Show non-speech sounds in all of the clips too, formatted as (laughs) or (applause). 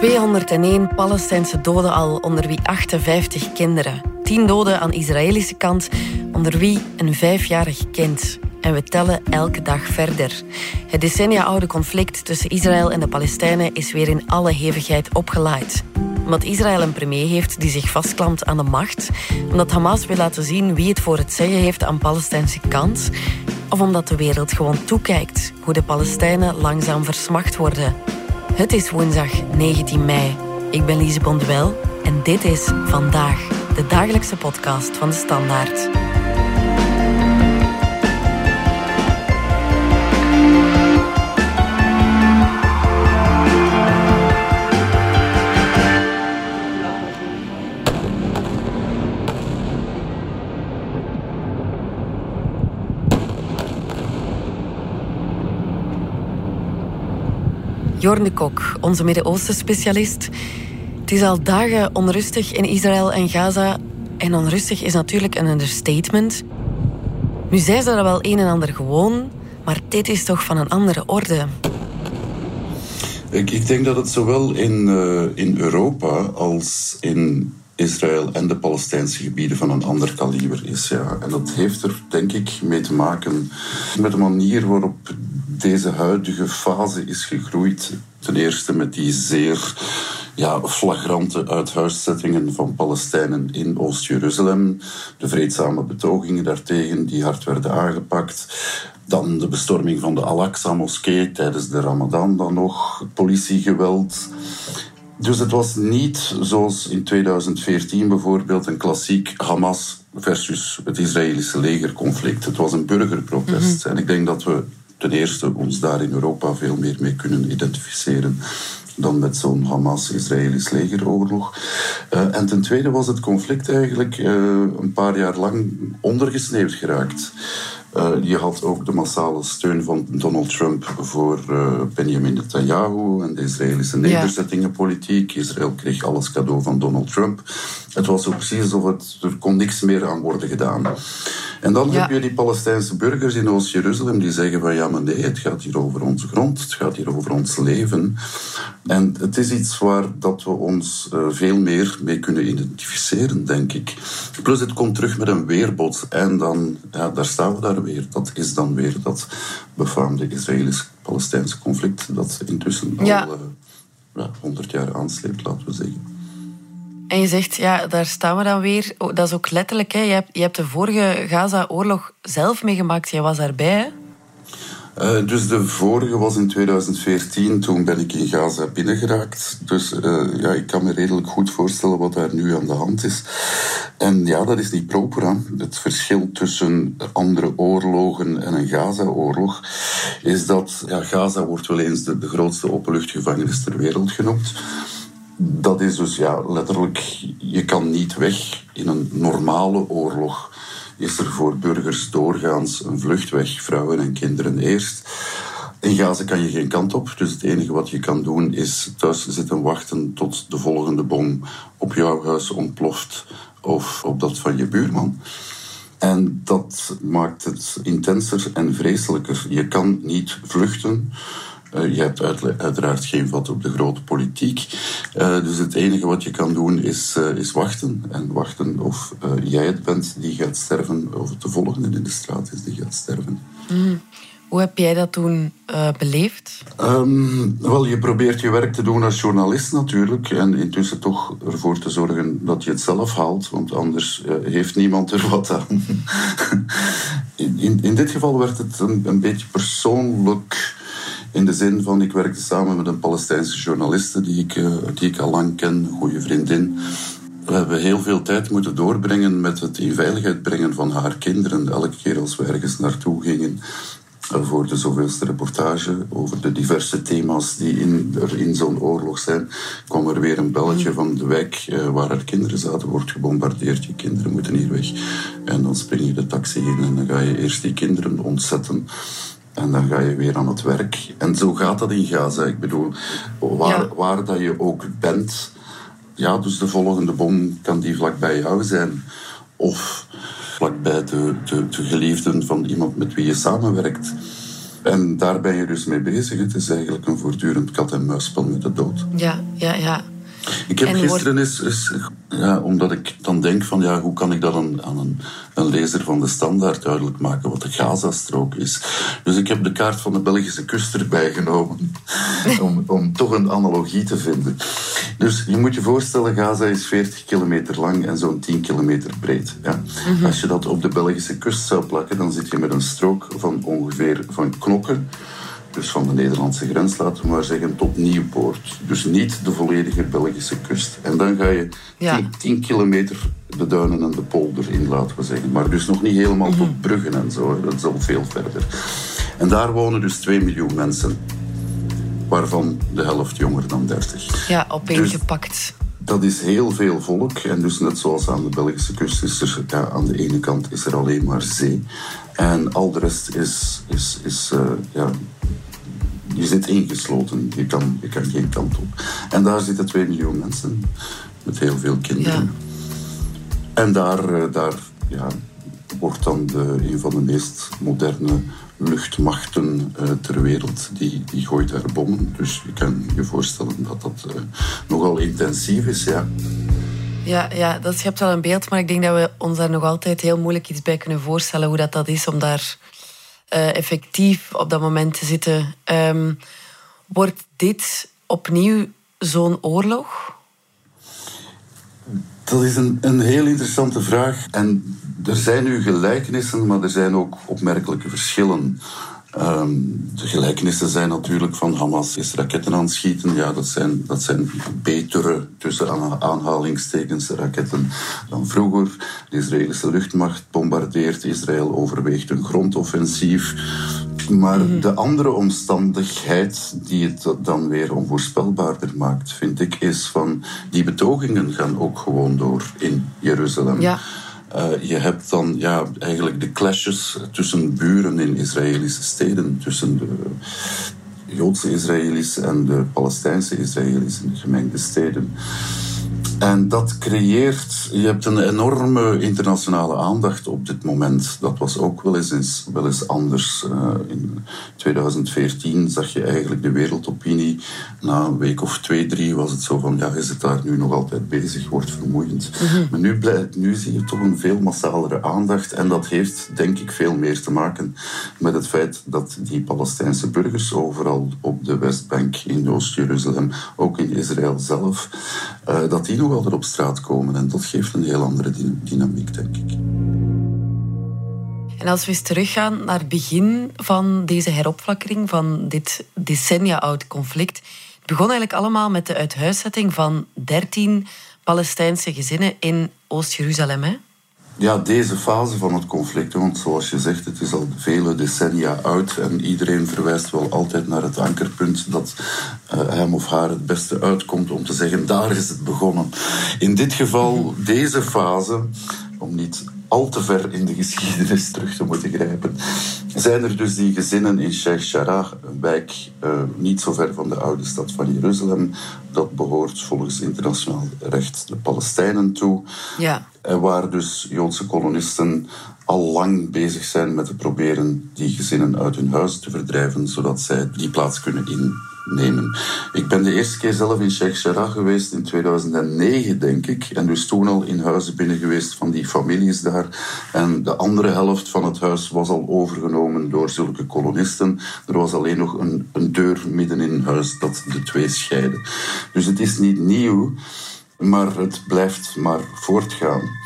201 Palestijnse doden al, onder wie 58 kinderen. 10 doden aan Israëlische kant, onder wie een vijfjarig kind. En we tellen elke dag verder. Het decennia-oude conflict tussen Israël en de Palestijnen is weer in alle hevigheid opgelaaid. Omdat Israël een premier heeft die zich vastklampt aan de macht, omdat Hamas wil laten zien wie het voor het zeggen heeft aan Palestijnse kant, of omdat de wereld gewoon toekijkt hoe de Palestijnen langzaam versmacht worden. Het is woensdag 19 mei. Ik ben Lise Bonduel en dit is Vandaag, de dagelijkse podcast van de Standaard. Jorn de Kok, onze Midden-Oosten-specialist. Het is al dagen onrustig in Israël en Gaza. En onrustig is natuurlijk een understatement. Nu zijn ze er wel een en ander gewoon, maar dit is toch van een andere orde. Ik, ik denk dat het zowel in, uh, in Europa als in Israël en de Palestijnse gebieden van een ander kaliber is. Ja. En dat heeft er, denk ik, mee te maken met de manier waarop deze huidige fase is gegroeid. Ten eerste met die zeer ja, flagrante uithuiszettingen van Palestijnen in Oost-Jeruzalem. De vreedzame betogingen daartegen die hard werden aangepakt. Dan de bestorming van de Al-Aqsa-moskee tijdens de Ramadan dan nog. Politiegeweld. Dus het was niet zoals in 2014 bijvoorbeeld een klassiek Hamas versus het Israëlische legerconflict. Het was een burgerprotest. Mhm. En ik denk dat we ten eerste ons daar in Europa veel meer mee kunnen identificeren dan met zo'n Hamas-Israëlisch legeroorlog. Uh, en ten tweede was het conflict eigenlijk uh, een paar jaar lang ondergesneeuwd geraakt. Uh, je had ook de massale steun van Donald Trump voor uh, Benjamin Netanyahu en de Israëlische nederzettingenpolitiek. Israël kreeg alles cadeau van Donald Trump. Het was zo precies alsof het, er kon niks meer aan worden gedaan. En dan heb je die Palestijnse burgers in Oost-Jeruzalem die zeggen van ja, maar nee, het gaat hier over onze grond, het gaat hier over ons leven. En het is iets waar dat we ons uh, veel meer mee kunnen identificeren, denk ik. Plus het komt terug met een weerbod en dan, ja, daar staan we daar weer. Dat is dan weer dat befaamde Israëlisch-Palestijnse conflict dat intussen al uh, ja, 100 jaar aansleept, laten we zeggen. En je zegt, ja, daar staan we dan weer. Dat is ook letterlijk, hè. Je, hebt, je hebt de vorige Gaza-oorlog zelf meegemaakt. Jij was daarbij, hè? Uh, dus de vorige was in 2014, toen ben ik in Gaza binnengeraakt. Dus uh, ja, ik kan me redelijk goed voorstellen wat daar nu aan de hand is. En ja, dat is niet proper. Hè. Het verschil tussen andere oorlogen en een Gaza-oorlog is dat ja, Gaza wordt wel eens de grootste openluchtgevangenis ter wereld genoemd dat is dus ja, letterlijk, je kan niet weg. In een normale oorlog is er voor burgers doorgaans een vluchtweg, vrouwen en kinderen eerst. In Gaza kan je geen kant op, dus het enige wat je kan doen is thuis zitten wachten tot de volgende bom op jouw huis ontploft of op dat van je buurman. En dat maakt het intenser en vreselijker. Je kan niet vluchten. Uh, je hebt uiteraard geen vat op de grote politiek. Uh, dus het enige wat je kan doen is, uh, is wachten. En wachten of jij het bent die gaat sterven, of het de volgende in de straat is die gaat sterven. Mm. Hoe heb jij dat toen beleefd? Um, wel, je probeert je werk te doen als journalist natuurlijk. En intussen toch ervoor te zorgen dat je het zelf haalt. Want anders heeft niemand er wat aan. (laughs) in, in, in, dit geval werd het een, een beetje persoonlijk in de zin van, ik werkte samen met een Palestijnse journaliste die ik, uh, die ik al lang ken, een goede vriendin. We hebben heel veel tijd moeten doorbrengen met het in veiligheid brengen van haar kinderen. Elke keer als we ergens naartoe gingen uh, voor de zoveelste reportage over de diverse thema's die in, er in zo'n oorlog zijn, kwam er weer een belletje van de wijk uh, waar haar kinderen zaten, wordt gebombardeerd. Je kinderen moeten hier weg. En dan spring je de taxi in en dan ga je eerst die kinderen ontzetten. En dan ga je weer aan het werk. En zo gaat dat in Gaza. Ik bedoel, waar, waar dat je ook bent, ja, dus de volgende bom kan die vlakbij jou zijn. Of vlakbij de, de, de geliefden van iemand met wie je samenwerkt. En daar ben je dus mee bezig. Het is eigenlijk een voortdurend kat-en-muisspel met de dood. Ja, ja, ja. Ik heb gisteren eens, ja, omdat ik dan denk van ja, hoe kan ik dat aan, aan een, een, lezer van de standaard duidelijk maken wat de Gazastrook is. Dus ik heb de kaart van de Belgische kust erbij genomen (laughs) om, om toch een analogie te vinden. Dus je moet je voorstellen, Gaza is 40 kilometer lang en zo'n 10 kilometer breed. Ja. Mhm. Als je dat op de Belgische kust zou plakken, dan zit je met een strook van ongeveer van knokken dus van de Nederlandse grens, laten we maar zeggen, tot Nieuwpoort. Dus niet de volledige Belgische kust. En dan ga je 10 kilometer de duinen en de polder in, laten we zeggen. Maar dus nog niet helemaal tot mhm. Bruggen en zo. Dat is al veel verder. En daar wonen dus 2 miljoen mensen. Waarvan de helft jonger dan 30. Ja, opeengepakt. Dus dat is heel veel volk. En dus net zoals aan de Belgische kust is er ja, aan de ene kant is er alleen maar zee. En al de rest is, is, is uh, ja, je zit ingesloten. Je kan, je kan geen kant op. En daar zitten 2 miljoen mensen met heel veel kinderen. En daar, eh, daar ja, wordt dan de, een van de meest moderne luchtmachten uh, ter wereld, die, die gooit daar bommen. Dus je kan je voorstellen dat dat uh, nogal intensief is, ja. Ja, ja, dat schept wel een beeld, maar ik denk dat we ons daar nog altijd heel moeilijk iets bij kunnen voorstellen hoe dat, dat is om daar uh, effectief op dat moment te zitten. Um, wordt dit opnieuw zo'n oorlog? Dat is een, een heel interessante vraag. En er zijn nu gelijkenissen, maar er zijn ook opmerkelijke verschillen. Ehm, de gelijkenissen zijn natuurlijk van Hamas is raketten aan het schieten. Ja, dat zijn, dat zijn betere, tussen aanhalingstekens, raketten dan vroeger. De Israëlische luchtmacht bombardeert. Israël overweegt een grondoffensief. Maar mhm. de andere omstandigheid die het dan weer onvoorspelbaarder maakt, vind ik, is van die betogingen gaan ook gewoon door in Jeruzalem. Ja. Uh, je hebt dan ja, eigenlijk de clashes tussen buren in Israëlische steden, tussen de Joodse Israëli's en de Palestijnse Israëli's in de gemengde steden. En dat creëert, je hebt een enorme internationale aandacht op dit moment. Dat was ook wel eens, wel eens anders. Uh, in 2014 zag je eigenlijk de wereldopinie. Na een week of twee, drie was het zo van, ja, je zit daar nu nog altijd bezig, wordt vermoeiend. Mhm. Maar nu, blijft, nu zie je toch een veel massalere aandacht. En dat heeft, denk ik, veel meer te maken met het feit dat die Palestijnse burgers overal op de Westbank, in Oost-Jeruzalem, ook in Israël zelf, uh, dat die nog wel op straat komen. En dat geeft een heel andere dynamiek, denk ik. En als we eens teruggaan naar het begin van deze heropflakkering, van dit decennia oud conflict. Het begon eigenlijk allemaal met de uithuiszetting van 13 Palestijnse gezinnen in Oost-Jeruzalem ja, deze fase van het conflict, want zoals je zegt, het is al vele decennia uit en iedereen verwijst wel altijd naar het ankerpunt dat uh, hem of haar het beste uitkomt om te zeggen, daar is het begonnen. In dit geval, deze fase, om niet al te ver in de geschiedenis terug te moeten grijpen, zijn er dus die gezinnen in Sheikh Jarrah, een wijk uh, niet zo ver van de oude stad van Jeruzalem. Dat behoort volgens internationaal recht de Palestijnen toe. Ja. Waar dus Joodse kolonisten al lang bezig zijn met te proberen die gezinnen uit hun huis te verdrijven, zodat zij die plaats kunnen in nemen. Ik ben de eerste keer zelf in Sheikh geweest in 2009, denk ik. En dus toen al in huizen binnen geweest van die families daar. En de andere helft van het huis was al overgenomen door zulke kolonisten. Er was alleen nog een, een deur midden in huis dat de twee scheiden. Dus het is niet nieuw, maar het blijft maar voortgaan.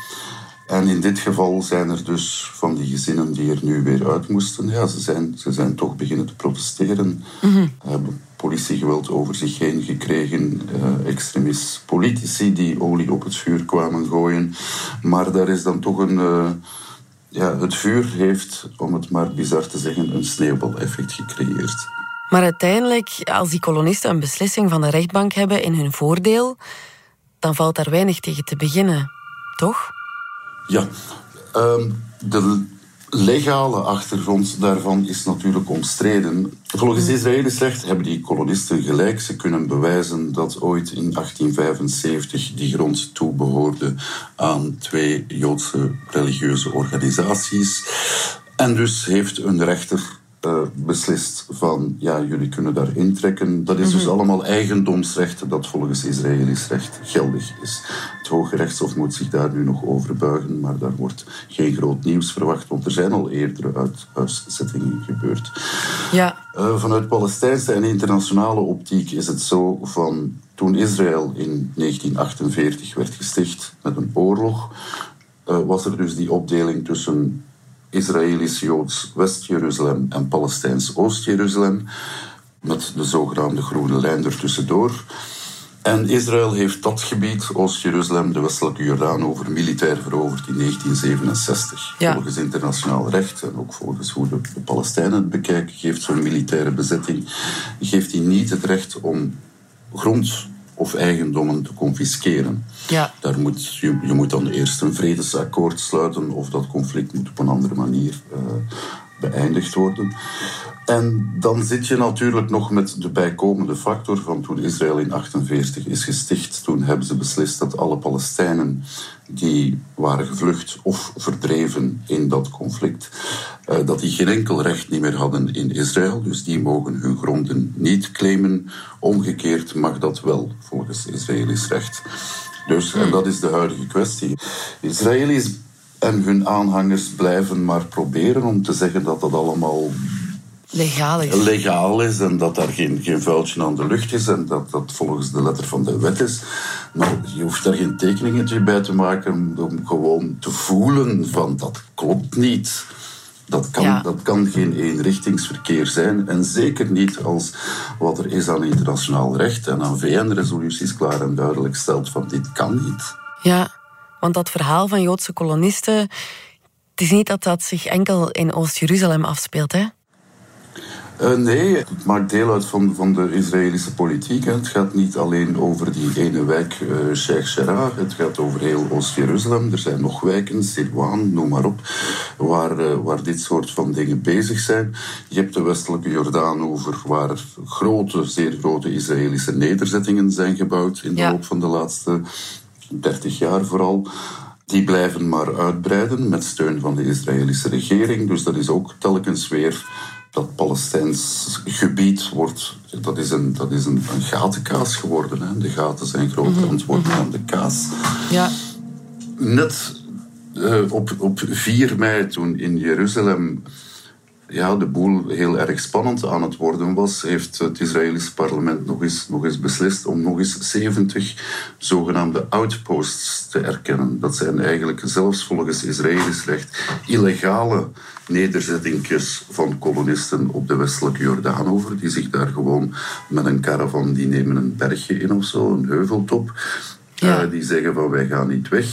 En in dit geval zijn er dus van die gezinnen die er nu weer uit moesten. Ja, ze zijn, ze zijn toch beginnen te protesteren. Mm Hebben politiegeweld over zich heen gekregen. Uh, extremist politici die olie op het vuur kwamen gooien. Maar daar is dan toch een... Uh, ja, het vuur heeft, om het maar bizar te zeggen, een sneeuwbaleffect gecreëerd. Maar uiteindelijk, als die kolonisten een beslissing van de rechtbank hebben in hun voordeel, dan valt daar weinig tegen te beginnen, toch? Ja, ehm, de legale achtergrond daarvan is natuurlijk omstreden. Volgens Israëlisch recht hebben die kolonisten gelijk. Ze kunnen bewijzen dat ooit in 1875 die grond toebehoorde aan twee Joodse religieuze organisaties. En dus heeft een rechter uh, beslist van ja, jullie kunnen daar intrekken. Dat is dus mhm. allemaal eigendomsrecht dat volgens Israëlisch recht geldig is. Het Hoge Rechtshof moet zich daar nu nog over buigen, maar daar wordt geen groot nieuws verwacht, want er zijn al eerdere uitzettingen gebeurd. Ja. Uh, vanuit Palestijnse en internationale optiek is het zo van toen Israël in 1948 werd gesticht met een oorlog, uh, was er dus die opdeling tussen Israëlisch-Joods West-Jeruzalem en Palestijns Oost-Jeruzalem, met de zogenaamde groene lijn ertussendoor. En Israël heeft dat gebied, Oost-Jeruzalem, de westelijke Jordaan, over militair veroverd in 1967. Volgens internationaal recht en ook volgens hoe de, de Palestijnen het bekijken, geeft zo'n militaire bezetting geeft hij niet het recht om grond of eigendommen te confisceren. Ja. Daar moet, je, je moet dan eerst een vredesakkoord sluiten of dat conflict moet op een andere manier uh, beëindigd worden. En dan zit je natuurlijk nog met de bijkomende factor van toen Israël in 48 is gesticht. Toen hebben ze beslist dat alle Palestijnen die waren gevlucht of verdreven in dat conflict, eh, dat die geen enkel recht niet meer hadden in Israël. Dus die mogen hun gronden niet claimen. Omgekeerd mag dat wel volgens Israëlisch recht. Dus, en dat is de huidige kwestie. Israëli's en hun aanhangers blijven maar proberen om te zeggen dat dat allemaal legaal is. legaal is en dat daar geen, geen vuiltje aan de lucht is en dat dat volgens de letter van de wet is. Maar je hoeft daar geen tekeningetje bij te maken om gewoon te voelen van dat klopt niet. Dat kan, dat kan geen eenrichtingsverkeer zijn. En zeker niet als wat er is aan internationaal recht en aan VN-resoluties klaar en duidelijk stelt van dit kan niet. Ja, want dat verhaal van Joodse kolonisten, het is niet dat dat zich enkel in Oost-Jeruzalem afspeelt, hè? Uh, nee, het maakt deel uit van, van de Israëlische politiek. Het gaat niet alleen over die ene wijk, uh, Sheikh Jarrah. Het gaat over heel Oost-Jeruzalem. Er zijn nog wijken, Silwan, noem maar op, waar, uh, waar dit soort van dingen bezig zijn. Je hebt de westelijke Jordaan over, waar grote, zeer grote Israëlische nederzettingen zijn gebouwd in de loop van de laatste 30 jaar vooral. Die blijven maar uitbreiden met steun van de Israëlische regering. Dus dat is ook telkens weer dat Palestijns gebied wordt, dat is een, dat is een, een gatenkaas geworden. Hè. De gaten zijn groter mm -hmm. dan de kaas. Ja. Net uh, op, op 4 mei, toen in Jeruzalem ja, de boel heel erg spannend aan het worden was, heeft het Israëlische parlement nog eens, nog eens beslist om nog eens 70 zogenaamde outposts te erkennen. Dat zijn eigenlijk zelfs volgens Israëlisch recht illegale nederzettingjes van kolonisten op de westelijke Jordaan over, die zich daar gewoon met een caravan, die nemen een bergje in of zo, een heuveltop. Ja. Uh, die zeggen van wij gaan niet weg.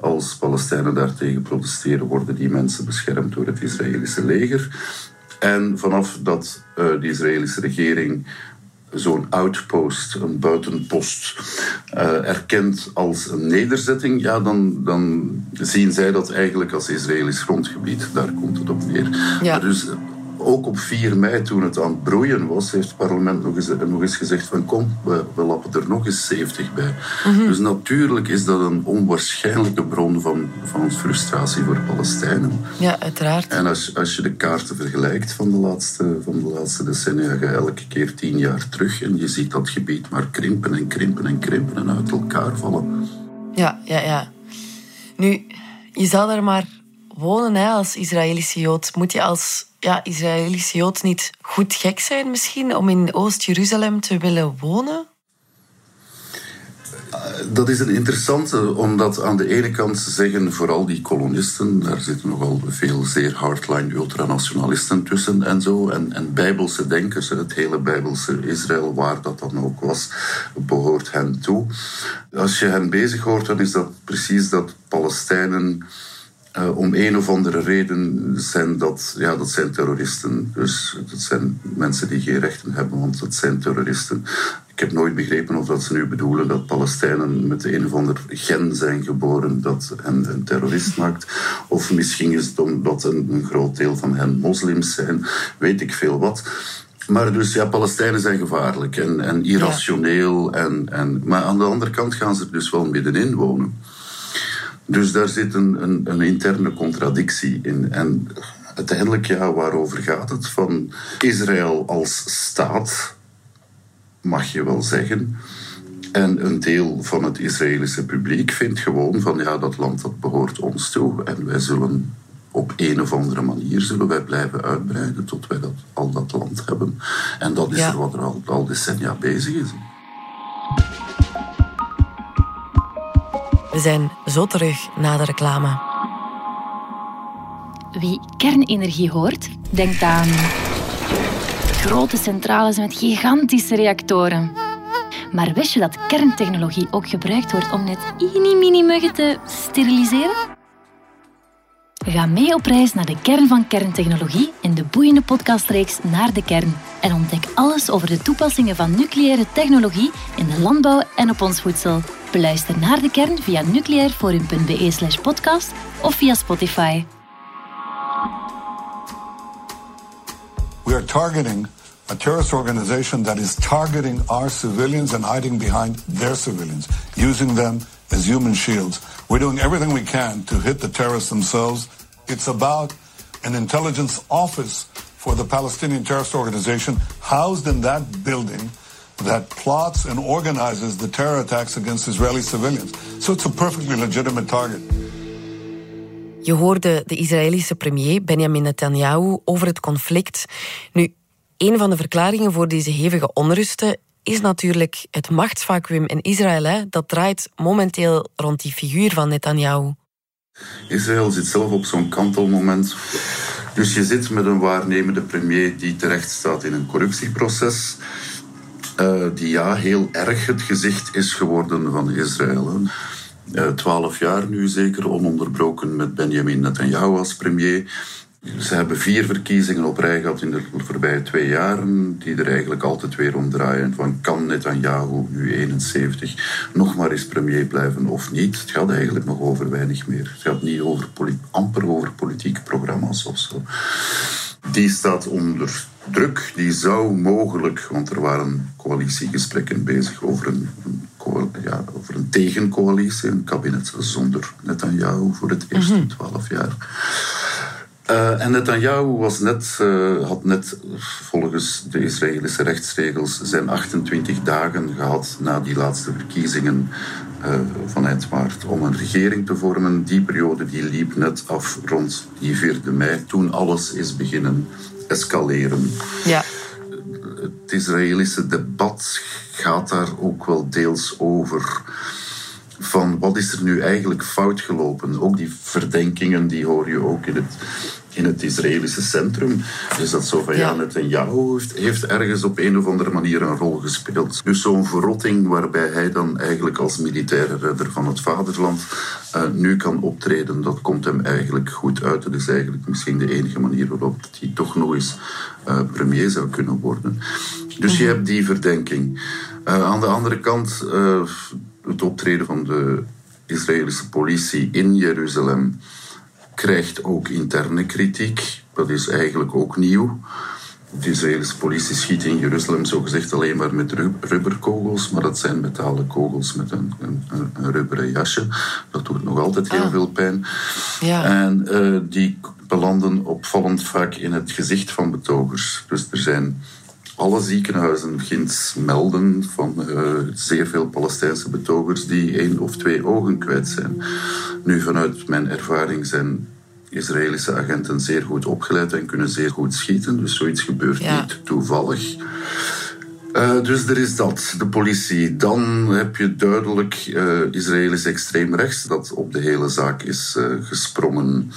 Als Palestijnen daartegen protesteren, worden die mensen beschermd door het Israëlische leger. En vanaf dat uh, de Israëlische regering zo'n outpost, een buitenpost, uh, erkent als een nederzetting, ja, dan, dan zien zij dat eigenlijk als Israëlisch grondgebied. Daar komt het op neer. Ja. Dus ook op 4 mei, toen het aan het broeien was, heeft het parlement nog eens, nog eens gezegd van kom, we, we lappen er nog eens 70 bij. Mhm. Dus natuurlijk is dat een onwaarschijnlijke bron van, van frustratie voor Palestijnen. Ja, uiteraard. En als, als je de kaarten vergelijkt van de, laatste, van de laatste decennia, ga je elke keer tien jaar terug en je ziet dat gebied maar krimpen en krimpen en krimpen en uit elkaar vallen. Ja, ja, ja. Nu, je zal er maar wonen hè, als Israëlische Jood. Moet je als ja, Israëlische Jood niet goed gek zijn misschien om in Oost-Jeruzalem te willen wonen? Dat is een interessante, omdat aan de ene kant zeggen vooral die kolonisten, daar zitten nogal veel zeer hardline ultranationalisten tussen en zo, en, en bijbelse denkers, het hele bijbelse Israël, waar dat dan ook was, behoort hen toe. Als je hen bezig hoort, dan is dat precies dat Palestijnen uh, om een of andere reden zijn dat, ja, dat zijn terroristen. Dus dat zijn mensen die geen rechten hebben, want dat zijn terroristen. Ik heb nooit begrepen of dat ze nu bedoelen dat Palestijnen met een of ander gen zijn geboren dat hen een terrorist maakt. Of misschien is het omdat een, een groot deel van hen moslims zijn, weet ik veel wat. Maar dus ja, Palestijnen zijn gevaarlijk en, en irrationeel. En, en, maar aan de andere kant gaan ze er dus wel middenin wonen. Dus daar zit een, een, een interne contradictie in. En uiteindelijk, ja, waarover gaat het? Van Israël als staat, mag je wel zeggen. En een deel van het Israëlische publiek vindt gewoon van ja, dat land dat behoort ons toe. En wij zullen op een of andere manier zullen wij blijven uitbreiden tot wij dat, al dat land hebben. En dat is er wat er al, al decennia bezig is. We zijn zo terug na de reclame. Wie kernenergie hoort, denkt aan grote centrales met gigantische reactoren. Maar wist je dat kerntechnologie ook gebruikt wordt om net mini-mini muggen te steriliseren? Ga mee op reis naar de kern van kerntechnologie in de boeiende podcastreeks Naar de Kern. En ontdek alles over de toepassingen van nucleaire technologie in de landbouw en op ons voedsel. Beluister naar de kern via nucleairforum.be slash podcast of via Spotify. We are targeting a terrorist organization that is targeting our civilians and hiding behind their civilians, using them as human shields. We're doing everything we can to hit the terrorists themselves. It's about an intelligence office for the Palestinian terrorist organization housed in that building that plots and organizes the terror attacks against Israeli civilians. So it's a perfectly legitimate target. Je hoorde de Israëlische premier Benjamin Netanyahu over het conflict. Nu, een van de verklaringen voor deze hevige onrusten is natuurlijk het machtsvacuum in Israël. Hè? Dat draait momenteel rond die figuur van Netanyahu. Israël zit zelf op zo'n kantelmoment. Dus je zit met een waarnemende premier die terecht staat in een corruptieproces. Uh, die ja, heel erg het gezicht is geworden van Israël. Uh, twaalf jaar nu zeker, ononderbroken met Benjamin Netanyahu als premier. Ze hebben vier verkiezingen op rij gehad in de voorbije twee jaren, die er eigenlijk altijd weer om draaien. Van kan Netanyahu, nu 71, nog maar eens premier blijven of niet? Het gaat eigenlijk nog over weinig meer. Het gaat niet over amper over politieke programma's of zo. Die staat onder druk. Die zou mogelijk, want er waren coalitiegesprekken bezig over een, ja, over een tegencoalitie, een kabinet zonder Netanyahu voor het eerste mhm. twaalf jaar. Uh, en Netanyahu was net, uh, had net volgens de Israëlische rechtsregels zijn 28 dagen gehad na die laatste verkiezingen uh, van eind maart om een regering te vormen. Die periode die liep net af rond die 4 mei, toen alles is beginnen escaleren. Ja. Het Israëlische debat gaat daar ook wel deels over van wat is er nu eigenlijk fout gelopen. Ook die verdenkingen, die hoor je ook in het in het Israëlische centrum. Dus dat zo van ja, Netanyahu heeft, heeft ergens op een of andere manier een rol gespeeld. Dus zo'n verrotting waarbij hij dan eigenlijk als militaire redder van het vaderland uh, nu kan optreden, dat komt hem eigenlijk goed uit. Dat is eigenlijk misschien de enige manier waarop hij toch nog eens uh, premier zou kunnen worden. Dus je mhm. hebt die verdenking. Uh, aan de andere kant, het optreden van de Israëlische politie in Jeruzalem krijgt ook interne kritiek. Dat is eigenlijk ook nieuw. De Israëlische politie schiet in Jeruzalem zogezegd alleen maar met rubberkogels, maar dat zijn metalen kogels met een, een, een rubberen jasje. Dat doet nog altijd heel ah. veel pijn. Ja. En uh, die belanden opvallend vaak in het gezicht van betogers. Dus er zijn alle ziekenhuizen ginds melden van uh, zeer veel Palestijnse betogers die één of twee ogen kwijt zijn. Nu, vanuit mijn ervaring zijn Israëlische agenten zeer goed opgeleid en kunnen zeer goed schieten. Dus zoiets gebeurt niet toevallig. Uh, dus er is dat, de politie. Dan heb je duidelijk uh, Israëlisch extreemrechts dat op de hele zaak is uh, gesprongen.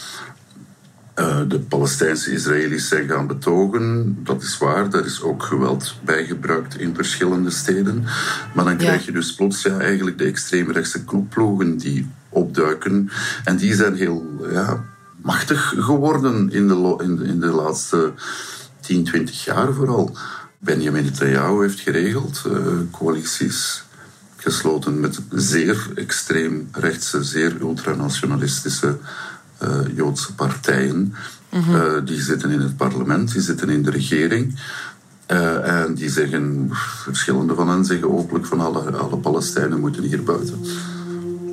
De Palestijnse Israëli's zijn gaan betogen. Dat is waar, daar is ook geweld bij gebruikt in verschillende steden. Maar dan krijg je dus plots ja, eigenlijk de extreemrechtse knopploegen die opduiken. En die zijn heel ja, machtig geworden in de, in, in de laatste 10, 20 jaar vooral. Benjamin Netanyahu heeft geregeld uh, coalities gesloten met zeer extreem rechtse, zeer ultranationalistische Joodse partijen. Mm die zitten in het parlement, die zitten in de regering. en die zeggen, verschillende van hen zeggen openlijk van alle, alle Palestijnen moeten hier buiten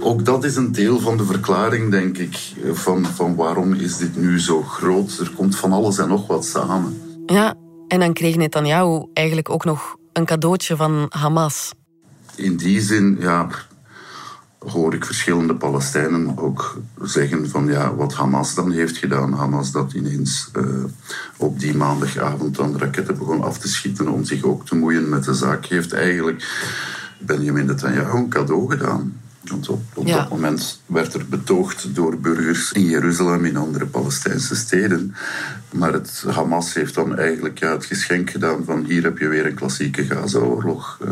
ook dat is een deel van de verklaring, denk ik, van, van waarom is dit nu zo groot. Er komt van alles en nog wat samen. Ja, en dan kreeg Netanyahu eigenlijk ook nog een cadeautje van Hamas. In die zin, ja, hoor ik verschillende Palestijnen ook zeggen van ja, wat Hamas dan heeft gedaan. Hamas dat ineens uh, op die maandagavond dan raketten begon af te schieten om zich ook te moeien met de zaak, heeft eigenlijk Benjamin Netanyahu een cadeau gedaan. Want op, op dat moment werd er betoogd door burgers in Jeruzalem, in andere Palestijnse steden. Maar het Hamas heeft dan eigenlijk ja, het geschenk gedaan van hier heb je weer een klassieke Gaza-oorlog. Uh,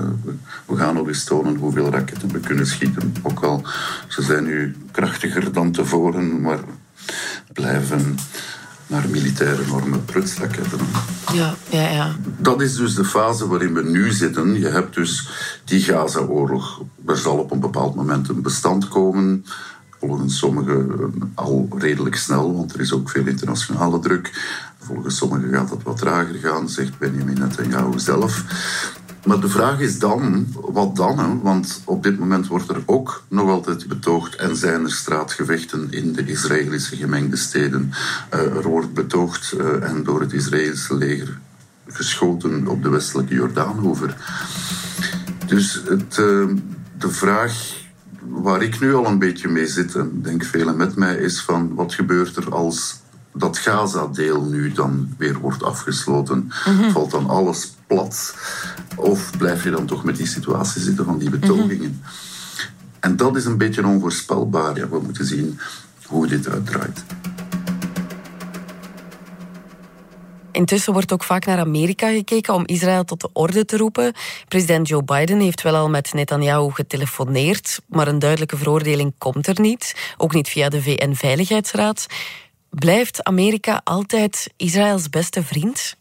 we gaan nog eens tonen hoeveel raketten we kunnen schieten. Ook al ze zijn nu krachtiger dan tevoren, maar blijven naar militaire normen prutsraketten. Ja, ja, ja. Dat is dus de fase waarin we nu zitten. Je hebt dus die Gaza-oorlog. Er zal op een bepaald moment een bestand komen. Volgens sommigen al redelijk snel, want er is ook veel internationale druk. Volgens sommigen gaat dat wat trager gaan, zegt Benjamin Netanyahu zelf. Maar de vraag is dan, wat dan? Hè? Want op dit moment wordt er ook nog altijd betoogd en zijn er straatgevechten in de Israëlische gemengde steden. Uh, er wordt betoogd uh, en door het Israëlische leger geschoten op de westelijke Jordaanhoever. Dus het, uh, de vraag waar ik nu al een beetje mee zit, en denk velen met mij, is van wat gebeurt er als dat Gaza-deel nu dan weer wordt afgesloten? Mm -hmm. Valt dan alles plat? Of blijf je dan toch met die situatie zitten van die betogingen? Mm -hmm. En dat is een beetje onvoorspelbaar. Ja, we moeten zien hoe dit uitdraait. Intussen wordt ook vaak naar Amerika gekeken om Israël tot de orde te roepen. President Joe Biden heeft wel al met Netanyahu getelefoneerd, maar een duidelijke veroordeling komt er niet. Ook niet via de VN-veiligheidsraad. Blijft Amerika altijd Israëls beste vriend?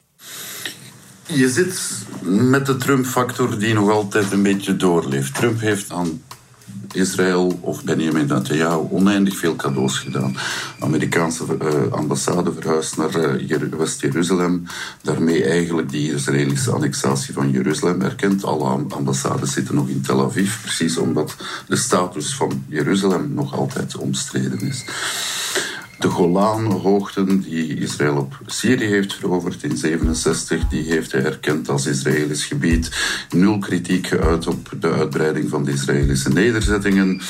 Je zit met de Trump-factor die nog altijd een beetje doorleeft. Trump heeft aan Israël of Benjamin Netanyahu oneindig veel cadeaus gedaan. Amerikaanse uh, ambassade verhuisd naar uh, West-Jeruzalem. Daarmee eigenlijk die Israëlische annexatie van Jeruzalem erkend. Alle ambassades zitten nog in Tel Aviv, precies omdat de status van Jeruzalem nog altijd omstreden is. De Golanhoogten, die Israël op Syrië heeft veroverd in 67, die heeft hij erkend als Israëlisch gebied. Nul kritiek geuit op de uitbreiding van de Israëlische nederzettingen.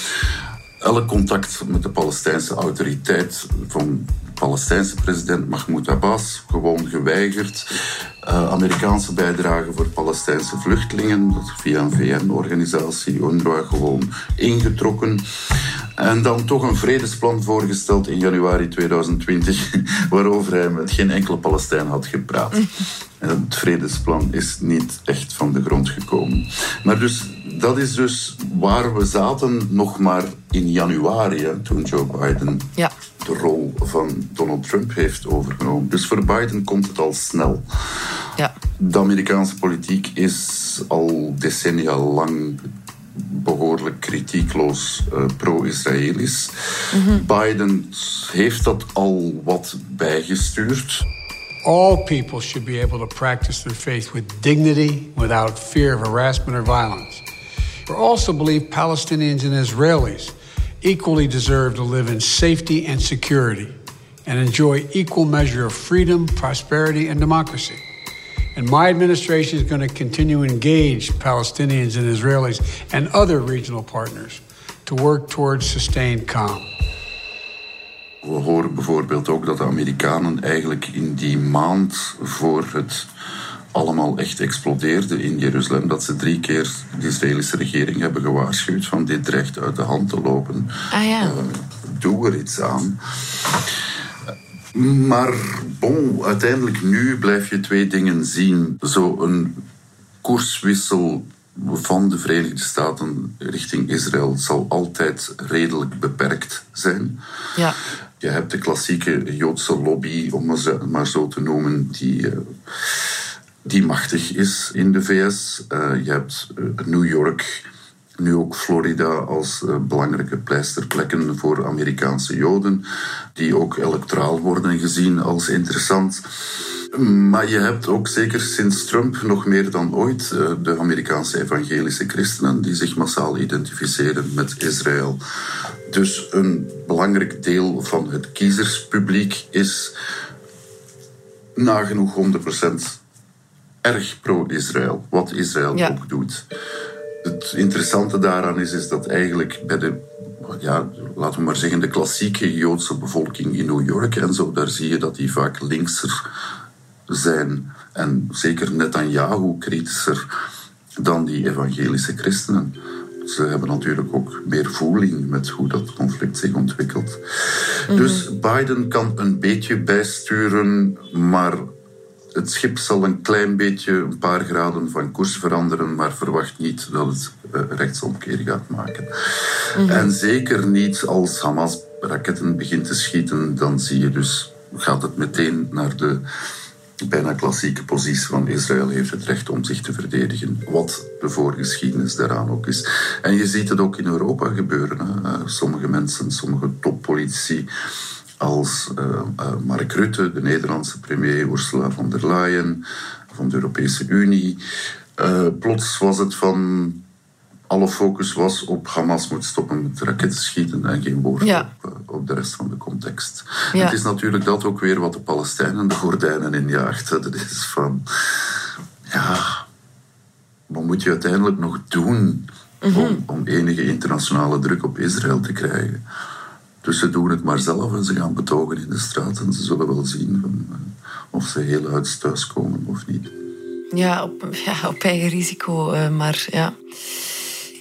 Elk contact met de Palestijnse autoriteit van Palestijnse president Mahmoud Abbas gewoon geweigerd. Uh, Amerikaanse bijdrage voor Palestijnse vluchtelingen, dat via een VN-organisatie, UNRWA, gewoon ingetrokken. En dan toch een vredesplan voorgesteld in januari 2020, (laughs) waarover hij met geen enkele Palestijn had gepraat. (laughs) En het vredesplan is niet echt van de grond gekomen. Maar dus, dat is dus waar we zaten nog maar in januari, toen Joe Biden ja. de rol van Donald Trump heeft overgenomen. Dus voor Biden komt het al snel. Ja. De Amerikaanse politiek is al decennia lang behoorlijk kritiekloos uh, pro-Israëlisch. Mm -hmm. Biden heeft dat al wat bijgestuurd. All people should be able to practice their faith with dignity, without fear of harassment or violence. We also believe Palestinians and Israelis equally deserve to live in safety and security and enjoy equal measure of freedom, prosperity, and democracy. And my administration is going to continue to engage Palestinians and Israelis and other regional partners to work towards sustained calm. We horen bijvoorbeeld ook dat de Amerikanen eigenlijk in die maand voor het allemaal echt explodeerde in Jeruzalem, dat ze drie keer de Israëlische regering hebben gewaarschuwd van dit dreigt uit de hand te lopen. Ah ja. Uh, doe er iets aan. Maar bon, uiteindelijk nu blijf je twee dingen zien. Zo een koerswissel van de Verenigde Staten richting Israël zal altijd redelijk beperkt zijn. Ja. Je hebt de klassieke Joodse lobby, om het maar zo te noemen, die, uh, die machtig is in de VS. Uh, je hebt uh, New York, nu ook Florida als uh, belangrijke pleisterplekken voor Amerikaanse Joden, die ook electoraal worden gezien als interessant. Maar je hebt ook zeker sinds Trump nog meer dan ooit eh, de Amerikaanse evangelische christenen die zich massaal identificeren met Israël. Dus een belangrijk deel van het kiezerspubliek is nagenoeg 100% erg pro-Israël, wat Israël ook doet. Het interessante daaraan is, is dat eigenlijk bij de, ja, laten we maar zeggen, de klassieke Joodse bevolking in New York en zo, daar zie je dat die vaak linkser zijn. En zeker Netanyahu kritischer dan die evangelische christenen. Ze hebben natuurlijk ook meer voeling met hoe dat conflict zich ontwikkelt. Mhm. Dus Biden kan een beetje bijsturen, maar het schip zal een klein beetje, een paar graden van koers veranderen, maar verwacht niet dat het uh, rechtsomkeer gaat maken. Mhm. En zeker niet als Hamas raketten begint te schieten, dan zie je dus, gaat het meteen naar de bijna klassieke positie van Israël heeft het recht om zich te verdedigen, wat de voorgeschiedenis daaraan ook is. En je ziet het ook in Europa gebeuren. Hè. Eh, sommige mensen, sommige toppolitici als uh, Mark Rutte, de Nederlandse premier, Ursula von der Leyen van de Europese Unie. Uh, plots was het van alle focus was op Hamas moet stoppen met raketten schieten en geen woord op, op, de rest van de context. Het is natuurlijk dat ook weer wat de Palestijnen de gordijnen injaagt. Dat is van, ja, wat moet je uiteindelijk nog doen om, mhm. om enige internationale druk op Israël te krijgen? Dus ze doen het maar zelf en ze gaan betogen in de straat. En ze zullen wel zien van, uh, of ze heel uit thuiskomen of niet. Ja, op, ja, op eigen risico. Uh, maar ja.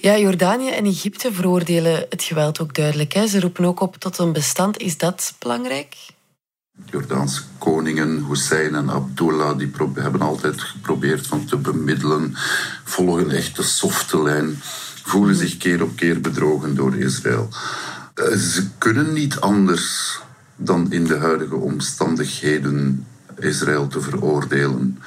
Ja, Jordanië en Egypte veroordelen het geweld ook duidelijk. Hè. Ze roepen ook op tot een bestand. Is dat belangrijk? Jordaanse koningen Hussein en Abdullah die hebben altijd geprobeerd van te bemiddelen, volgen echt de softe lijn, voelen zich keer op keer bedrogen door Israël. Eh, ze kunnen niet anders dan in de huidige omstandigheden Israël te veroordelen.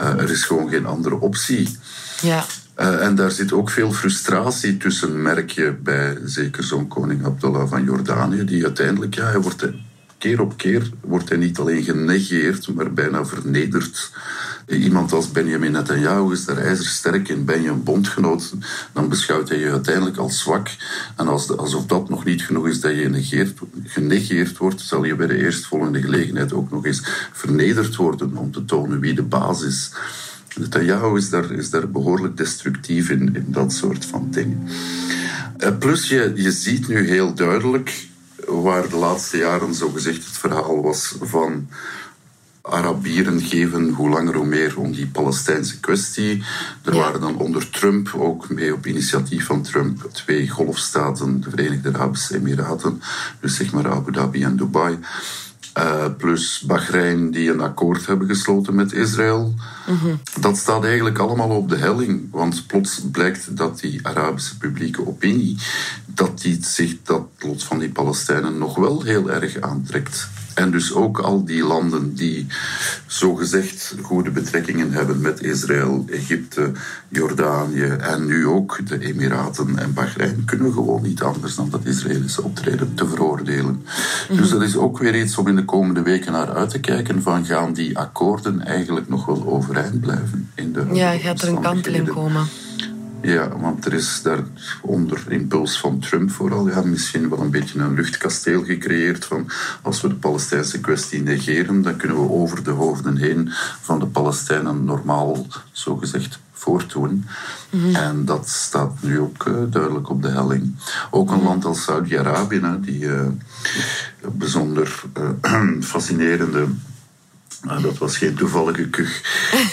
Uh, er is gewoon geen andere optie. Ja. Uh, en daar zit ook veel frustratie tussen, merk je bij zeker zo'n koning Abdullah van Jordanië, die uiteindelijk, ja, hij wordt keer op keer wordt hij niet alleen genegeerd, maar bijna vernederd Iemand als Benjamin Netanyahu is daar ijzersterk in. Ben je een bondgenoot, dan beschouwt hij je uiteindelijk als zwak. En als alsof dat nog niet genoeg is dat je genegeerd wordt, zal je bij de eerstvolgende gelegenheid ook nog eens vernederd worden om te tonen wie de baas is. Netanyahu is daar, is daar behoorlijk destructief in, in dat soort van dingen. Eh, plus, je, je ziet nu heel duidelijk waar de laatste jaren zogezegd het verhaal was van Arabieren geven hoe langer hoe meer om die Palestijnse kwestie. Er waren dan onder Trump, ook mee op initiatief van Trump, twee golfstaten, de Verenigde Arabische Emiraten, dus zeg maar Abu Dhabi en Dubai. Uh, plus Bahrein, die een akkoord hebben gesloten met Israël. Mhm. Dat staat eigenlijk allemaal op de helling. Want plots blijkt dat die Arabische publieke opinie... dat die zich dat lot van die Palestijnen nog wel heel erg aantrekt. En dus ook al die landen die zogezegd goede betrekkingen hebben met Israël, Egypte, Jordanië en nu ook de Emiraten en Bahrein kunnen gewoon niet anders dan dat Israëlische optreden te veroordelen. Dus dat is ook weer iets om in de komende weken naar uit te kijken van gaan die akkoorden eigenlijk nog wel overeind blijven in de Ja, gaat er een kanteling komen? Ja, want er is daar onder impuls van Trump vooral ja, misschien wel een beetje een luchtkasteel gecreëerd van als we de Palestijnse kwestie negeren, dan kunnen we over de hoofden heen van de Palestijnen normaal, zogezegd, voortdoen. Mm En dat staat nu ook uh, duidelijk op de helling. Ook een mhm. land als Saudi-Arabië, die uh, bijzonder uh, (clears throat) fascinerende dat was geen toevallige kuch.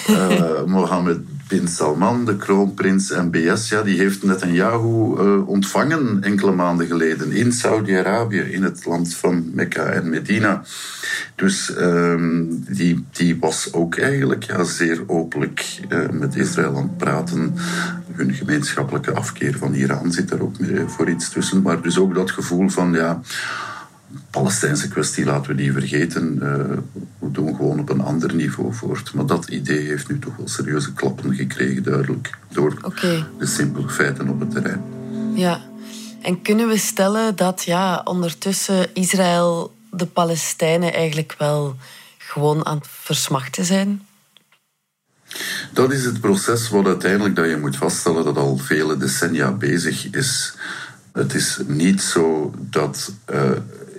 (laughs) Mohammed bin Salman, de kroonprins MBS, ja, die heeft Netanyahu uh, ontvangen enkele maanden geleden in Saudi-Arabië, in het land van Mekka en Medina. Dus uh, die, die was ook eigenlijk ja, zeer openlijk uh, met Israël aan het praten. Hun gemeenschappelijke afkeer van Iran zit daar ook voor iets tussen. Maar dus ook dat gevoel van ja Palestijnse kwestie laten we die vergeten. Uh, we doen gewoon op een ander niveau voort. Maar dat idee heeft nu toch wel serieuze klappen gekregen, duidelijk. Door de simpele feiten op het terrein. Ja. En kunnen we stellen dat ja, ondertussen Israël de Palestijnen eigenlijk wel gewoon aan het versmachten zijn? Dat is het proces wat uiteindelijk dat je moet vaststellen dat al vele decennia bezig is. Het is niet zo dat uh,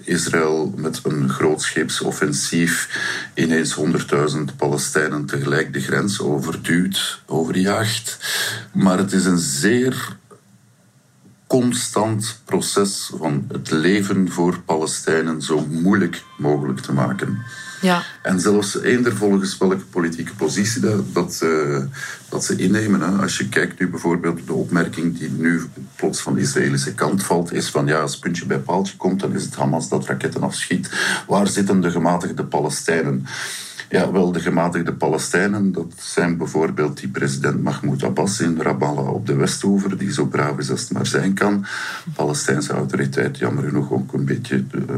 Israël met een grootscheepsoffensief ineens 100.000 Palestijnen tegelijk de grens overduwt, overjaagt. Maar het is een zeer constant proces van het leven voor Palestijnen zo moeilijk mogelijk te maken. Ja. En zelfs eender volgens welke politieke positie dat, dat, uh, dat ze innemen. Hè. Als je kijkt nu bijvoorbeeld de opmerking die nu plots van de Israëlische kant valt, is van ja, als puntje bij paaltje komt, dan is het Hamas dat raketten afschiet. Waar zitten de gematigde Palestijnen? Ja, wel, de gematigde Palestijnen, dat zijn bijvoorbeeld die president Mahmoud Abbas in Ramallah op de Westoever, die zo braaf is als het maar zijn kan. Palestijnse autoriteit, jammer genoeg, ook een beetje uh,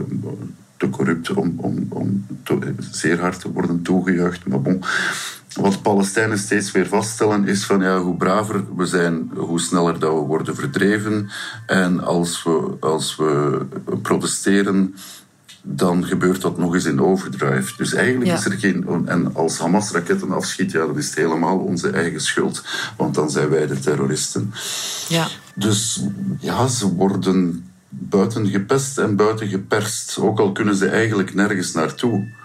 te corrupt om, om, om zeer hard te worden toegejuicht. Maar bon, wat Palestijnen steeds weer vaststellen is van ja, hoe braver we zijn, hoe sneller dat we worden verdreven. En als we, als we protesteren, dan gebeurt dat nog eens in overdrive. Dus eigenlijk is er geen. En als Hamas raketten afschiet, ja, dan is het helemaal onze eigen schuld. Want dan zijn wij de terroristen. Ja. Dus ja, ze worden buiten gepest en buiten geperst. Ook al kunnen ze eigenlijk nergens naartoe.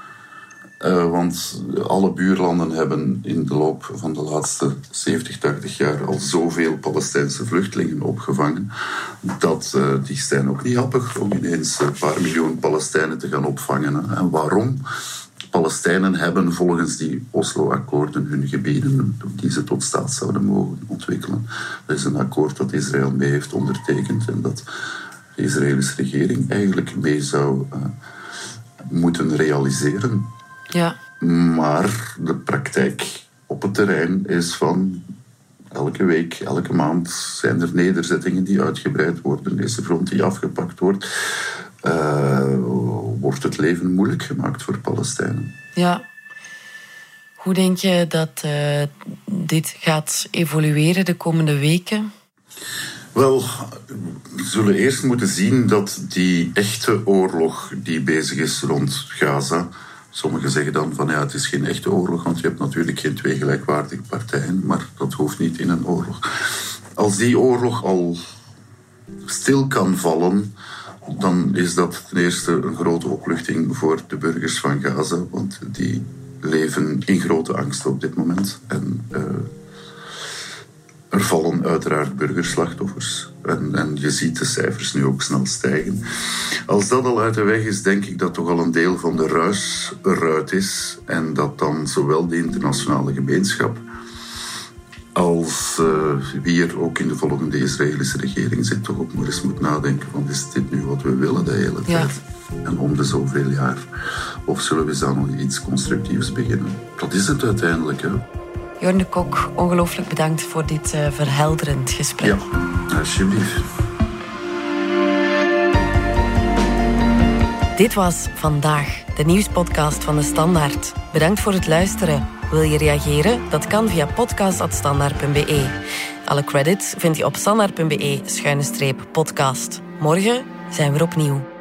Uh, want alle buurlanden hebben in de loop van de laatste 70, 80 jaar al zoveel Palestijnse vluchtelingen opgevangen. Dat uh, die zijn ook niet happig om ineens een paar miljoen Palestijnen te gaan opvangen. Hè. En waarom? Palestijnen hebben volgens die Oslo-akkoorden hun gebieden die ze tot staat zouden mogen ontwikkelen. Dat is een akkoord dat Israël mee heeft ondertekend en dat de Israëlische regering eigenlijk mee zou uh, moeten realiseren. Ja. Maar de praktijk op het terrein is van elke week, elke maand zijn er nederzettingen die uitgebreid worden, is de front die afgepakt wordt. Uh, wordt het leven moeilijk gemaakt voor Palestijnen. Ja. Hoe denk je dat uh, dit gaat evolueren de komende weken? Wel, we zullen eerst moeten zien dat die echte oorlog die bezig is rond Gaza. Sommigen zeggen dan van ja, het is geen echte oorlog, want je hebt natuurlijk geen twee gelijkwaardige partijen, maar dat hoeft niet in een oorlog. Als die oorlog al stil kan vallen, dan is dat ten eerste een grote opluchting voor de burgers van Gaza, want die leven in grote angst op dit moment. En uh, er vallen uiteraard burgerslachtoffers. En, en, je ziet de cijfers nu ook snel stijgen. Als dat al uit de weg is, denk ik dat toch al een deel van de ruis eruit is. En dat dan zowel de internationale gemeenschap als uh, wie er ook in de volgende Israëlische regering zit, toch ook maar eens moet nadenken van is dit nu wat we willen de hele tijd? Ja. En om de zoveel jaar. Of zullen we dan nog iets constructiefs beginnen? Dat is het uiteindelijk. Hè? Jorn de Kok, ongelooflijk bedankt voor dit uh, verhelderend gesprek. Ja, alsjeblieft. Dit was Vandaag, de nieuwspodcast van de Standaard. Bedankt voor het luisteren. Wil je reageren? Dat kan via podcast.standaard.be. Alle credits vind je op standaard.be-podcast. Morgen zijn we opnieuw.